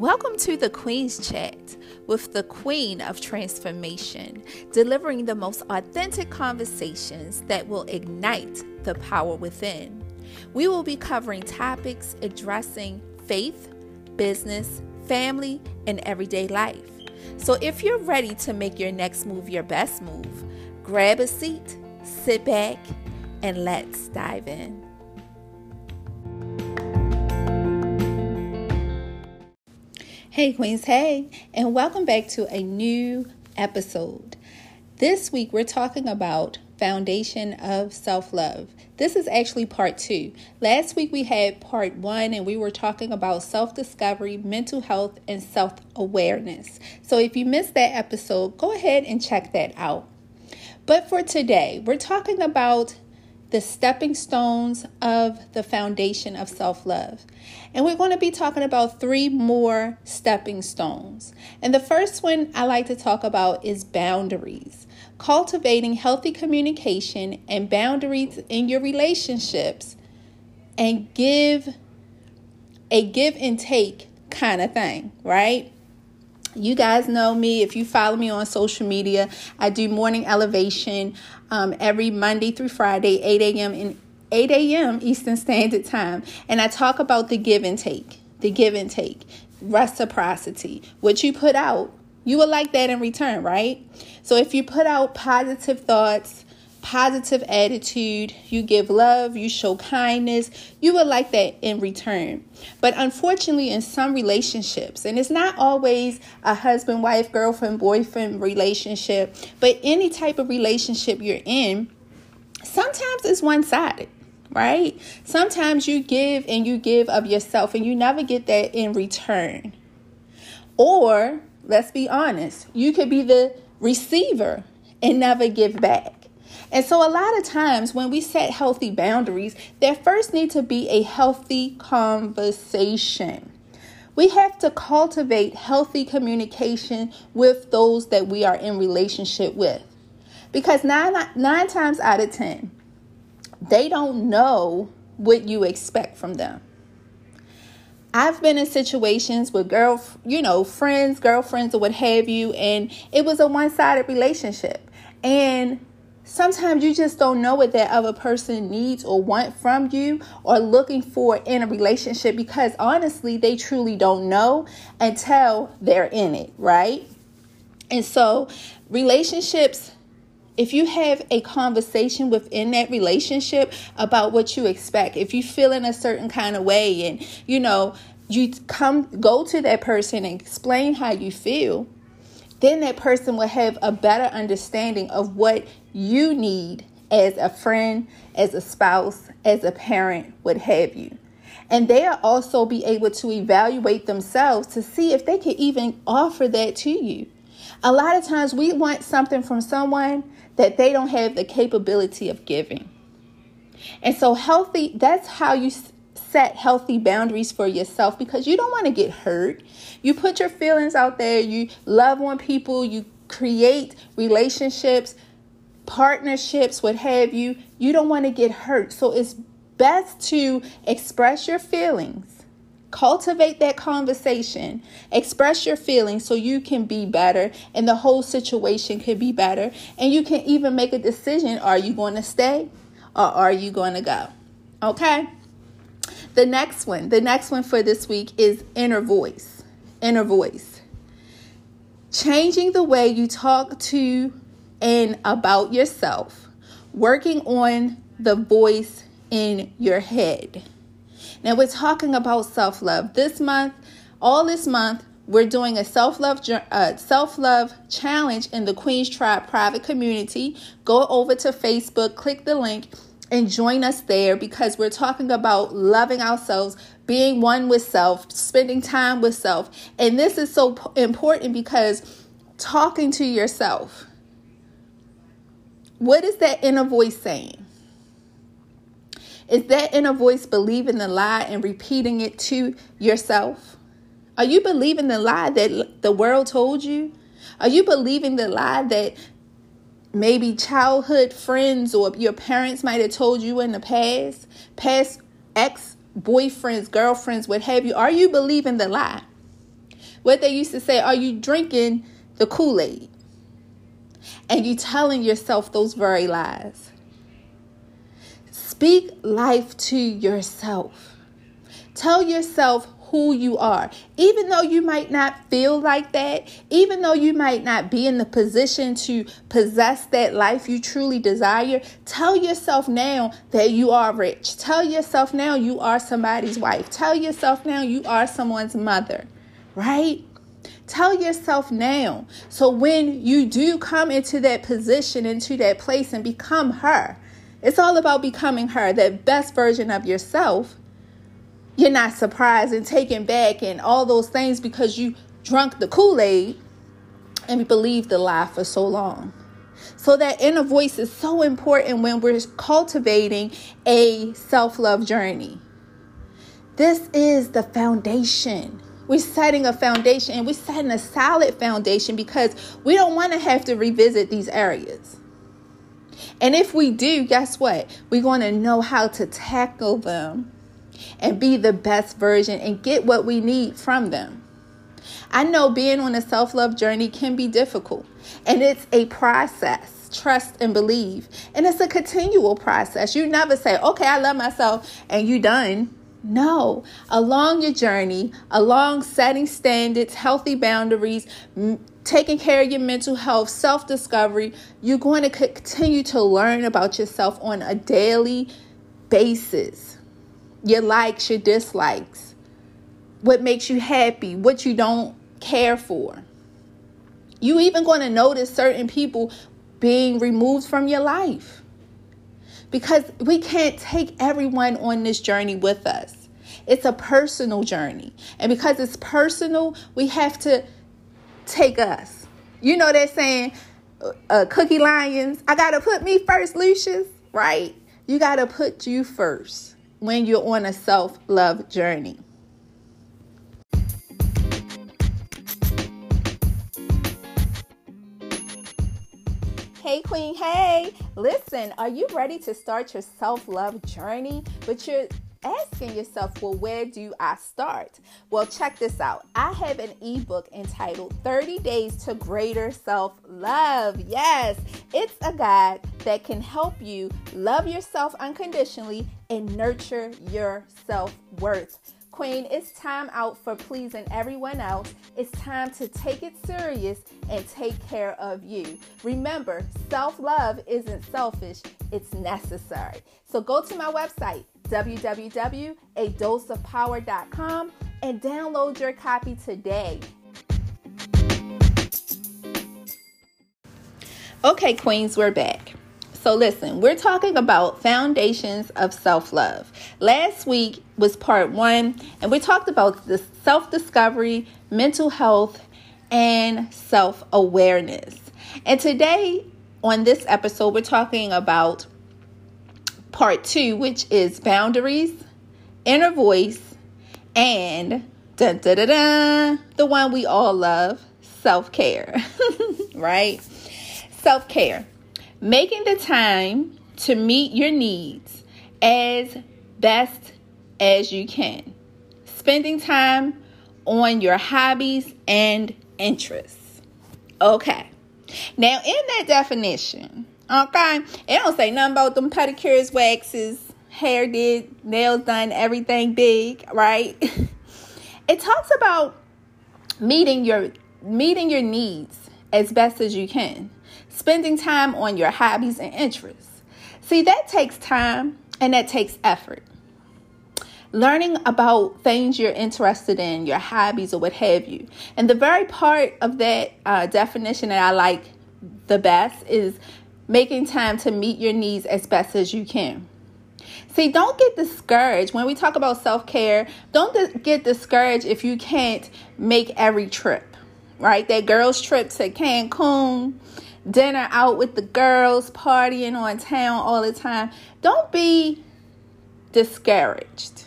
Welcome to the Queen's Chat with the Queen of Transformation, delivering the most authentic conversations that will ignite the power within. We will be covering topics addressing faith, business, family, and everyday life. So if you're ready to make your next move your best move, grab a seat, sit back, and let's dive in. Hey, Queens, hey, and welcome back to a new episode. This week, we're talking about foundation of self love. This is actually part two. Last week, we had part one, and we were talking about self discovery, mental health, and self awareness. So, if you missed that episode, go ahead and check that out. But for today, we're talking about the stepping stones of the foundation of self love. And we're going to be talking about three more stepping stones. And the first one I like to talk about is boundaries. Cultivating healthy communication and boundaries in your relationships and give a give and take kind of thing, right? You guys know me. If you follow me on social media, I do morning elevation um, every Monday through Friday, 8 a.m. and 8 a.m. Eastern Standard Time. And I talk about the give and take, the give and take, reciprocity. What you put out, you will like that in return, right? So if you put out positive thoughts, positive attitude, you give love, you show kindness, you would like that in return. But unfortunately, in some relationships, and it's not always a husband, wife, girlfriend, boyfriend relationship, but any type of relationship you're in, sometimes it's one sided. Right? Sometimes you give and you give of yourself and you never get that in return. Or, let's be honest, you could be the receiver and never give back. And so, a lot of times when we set healthy boundaries, there first need to be a healthy conversation. We have to cultivate healthy communication with those that we are in relationship with. Because nine, nine times out of 10, they don't know what you expect from them. I've been in situations with girl, you know, friends, girlfriends, or what have you, and it was a one sided relationship. And Sometimes you just don't know what that other person needs or want from you or looking for in a relationship because honestly, they truly don't know until they're in it, right? And so, relationships if you have a conversation within that relationship about what you expect, if you feel in a certain kind of way and you know, you come go to that person and explain how you feel, then that person will have a better understanding of what you need as a friend, as a spouse, as a parent, what have you. And they'll also be able to evaluate themselves to see if they can even offer that to you. A lot of times we want something from someone that they don't have the capability of giving. And so, healthy, that's how you set healthy boundaries for yourself because you don't want to get hurt. You put your feelings out there, you love on people, you create relationships, partnerships, what have you. You don't want to get hurt. So it's best to express your feelings. Cultivate that conversation. Express your feelings so you can be better and the whole situation can be better. And you can even make a decision are you going to stay or are you going to go? Okay? The next one, the next one for this week is inner voice. Inner voice. Changing the way you talk to and about yourself, working on the voice in your head. Now, we're talking about self love. This month, all this month, we're doing a self-love uh, self-love challenge in the Queen's Tribe private community. Go over to Facebook, click the link and join us there because we're talking about loving ourselves, being one with self, spending time with self. And this is so important because talking to yourself. What is that inner voice saying? Is that inner voice believing the lie and repeating it to yourself? Are you believing the lie that the world told you? Are you believing the lie that maybe childhood friends or your parents might have told you in the past, past ex boyfriends, girlfriends, what have you, are you believing the lie? What they used to say, are you drinking the Kool Aid? And you telling yourself those very lies. Speak life to yourself. Tell yourself who you are. Even though you might not feel like that, even though you might not be in the position to possess that life you truly desire, tell yourself now that you are rich. Tell yourself now you are somebody's wife. Tell yourself now you are someone's mother, right? Tell yourself now. So when you do come into that position, into that place, and become her, it's all about becoming her, that best version of yourself you're not surprised and taken back and all those things because you drunk the Kool Aid and believed the lie for so long. So, that inner voice is so important when we're cultivating a self love journey. This is the foundation. We're setting a foundation and we're setting a solid foundation because we don't want to have to revisit these areas. And if we do, guess what? We're going to know how to tackle them and be the best version and get what we need from them. I know being on a self love journey can be difficult, and it's a process. Trust and believe. And it's a continual process. You never say, okay, I love myself, and you done. No, along your journey, along setting standards, healthy boundaries, m- taking care of your mental health, self discovery, you're going to continue to learn about yourself on a daily basis your likes, your dislikes, what makes you happy, what you don't care for. You even going to notice certain people being removed from your life because we can't take everyone on this journey with us. It's a personal journey. And because it's personal, we have to take us. You know, they're saying, uh, uh Cookie Lions, I got to put me first, Lucious, right? You got to put you first when you're on a self love journey. Hey, Queen, hey! Listen, are you ready to start your self love journey? But you're asking yourself, well, where do I start? Well, check this out. I have an ebook entitled 30 Days to Greater Self Love. Yes, it's a guide that can help you love yourself unconditionally and nurture your self worth. Queen, it's time out for pleasing everyone else. It's time to take it serious and take care of you. Remember, self love isn't selfish, it's necessary. So go to my website, www.adoseofpower.com, and download your copy today. Okay, Queens, we're back. So, listen, we're talking about foundations of self love. Last week was part one, and we talked about the self discovery, mental health, and self awareness. And today, on this episode, we're talking about part two, which is boundaries, inner voice, and dun, dun, dun, dun, the one we all love self care, right? Self care. Making the time to meet your needs as best as you can. Spending time on your hobbies and interests. Okay. Now, in that definition, okay, it don't say nothing about them pedicures, waxes, hair did, nails done, everything big, right? it talks about meeting your meeting your needs as best as you can spending time on your hobbies and interests. See, that takes time and that takes effort. Learning about things you're interested in, your hobbies, or what have you. And the very part of that uh, definition that I like the best is making time to meet your needs as best as you can. See, don't get discouraged when we talk about self care. Don't get discouraged if you can't make every trip, right? That girls' trip to Cancun, dinner out with the girls, partying on town all the time. Don't be discouraged.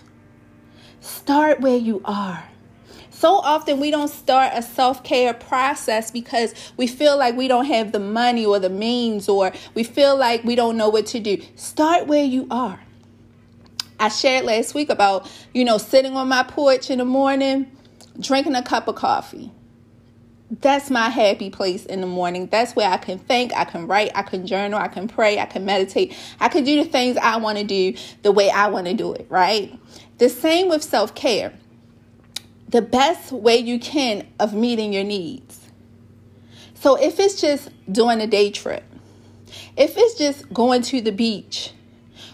Start where you are. So often we don't start a self care process because we feel like we don't have the money or the means, or we feel like we don't know what to do. Start where you are. I shared last week about, you know, sitting on my porch in the morning drinking a cup of coffee. That's my happy place in the morning. That's where I can think, I can write, I can journal, I can pray, I can meditate. I can do the things I want to do the way I want to do it, right? The same with self care. The best way you can of meeting your needs. So if it's just doing a day trip, if it's just going to the beach,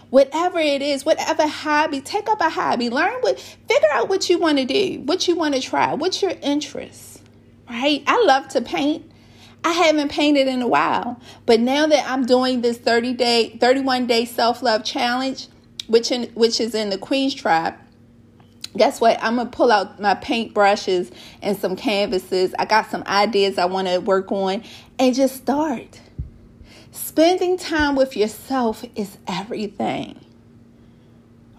whatever it is, whatever hobby, take up a hobby, learn what, figure out what you want to do, what you want to try, what's your interest, right? I love to paint. I haven't painted in a while, but now that I'm doing this 30 day, 31 day self love challenge, which in, which is in the Queen's Tribe, guess what? I'm gonna pull out my paint brushes and some canvases. I got some ideas I want to work on, and just start. Spending time with yourself is everything.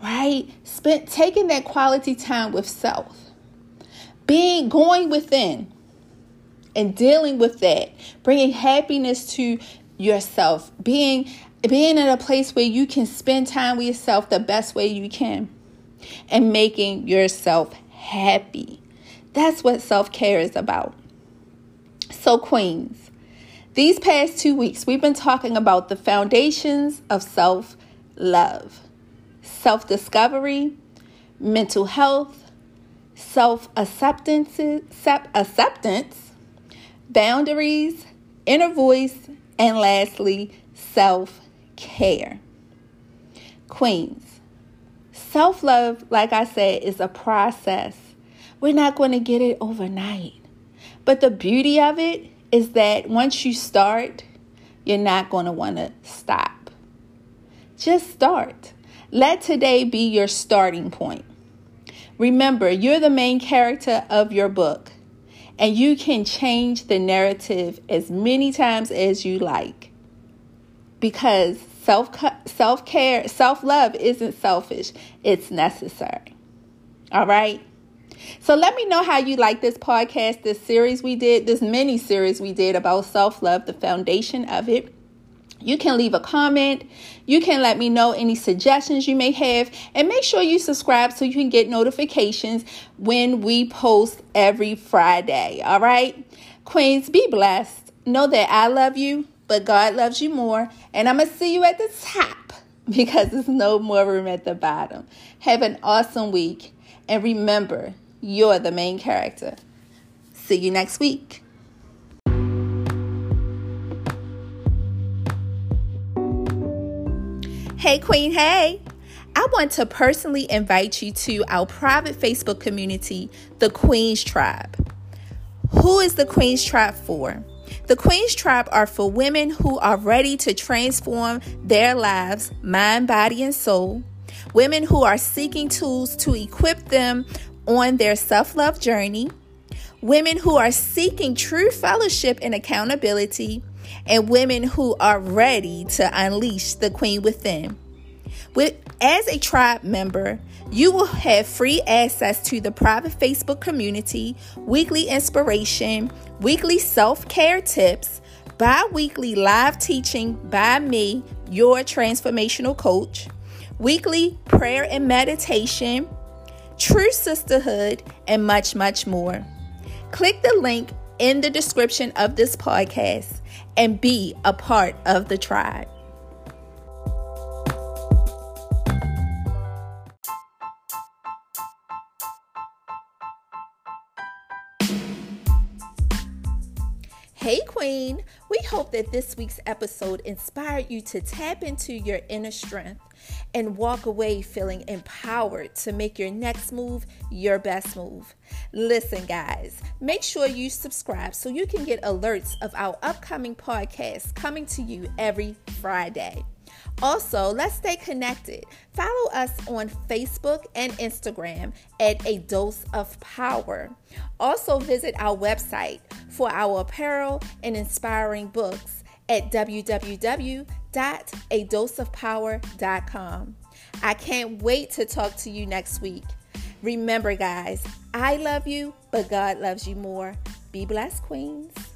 Right? Spend taking that quality time with self. Being going within and dealing with that, bringing happiness to yourself, being being in a place where you can spend time with yourself the best way you can and making yourself happy. That's what self-care is about. So queens, these past two weeks, we've been talking about the foundations of self love, self discovery, mental health, self acceptance, acceptance, boundaries, inner voice, and lastly, self care. Queens, self love, like I said, is a process. We're not going to get it overnight. But the beauty of it is that once you start, you're not going to want to stop. Just start. Let today be your starting point. Remember, you're the main character of your book, and you can change the narrative as many times as you like. Because self self care, self love isn't selfish, it's necessary. All right? So let me know how you like this podcast, this series we did, this mini series we did about self love, the foundation of it. You can leave a comment. You can let me know any suggestions you may have. And make sure you subscribe so you can get notifications when we post every Friday. All right? Queens, be blessed. Know that I love you, but God loves you more. And I'm going to see you at the top because there's no more room at the bottom. Have an awesome week. And remember, you're the main character. See you next week. Hey, Queen, hey! I want to personally invite you to our private Facebook community, the Queen's Tribe. Who is the Queen's Tribe for? The Queen's Tribe are for women who are ready to transform their lives, mind, body, and soul. Women who are seeking tools to equip them on their self love journey, women who are seeking true fellowship and accountability, and women who are ready to unleash the queen within. With, as a tribe member, you will have free access to the private Facebook community, weekly inspiration, weekly self care tips, bi weekly live teaching by me, your transformational coach, weekly prayer and meditation true sisterhood, and much, much more. Click the link in the description of this podcast and be a part of the tribe. Hey, Queen! We hope that this week's episode inspired you to tap into your inner strength and walk away feeling empowered to make your next move your best move. Listen, guys, make sure you subscribe so you can get alerts of our upcoming podcasts coming to you every Friday. Also, let's stay connected. Follow us on Facebook and Instagram at A Dose of Power. Also, visit our website for our apparel and inspiring books at www.adoseofpower.com. I can't wait to talk to you next week. Remember, guys, I love you, but God loves you more. Be blessed, Queens.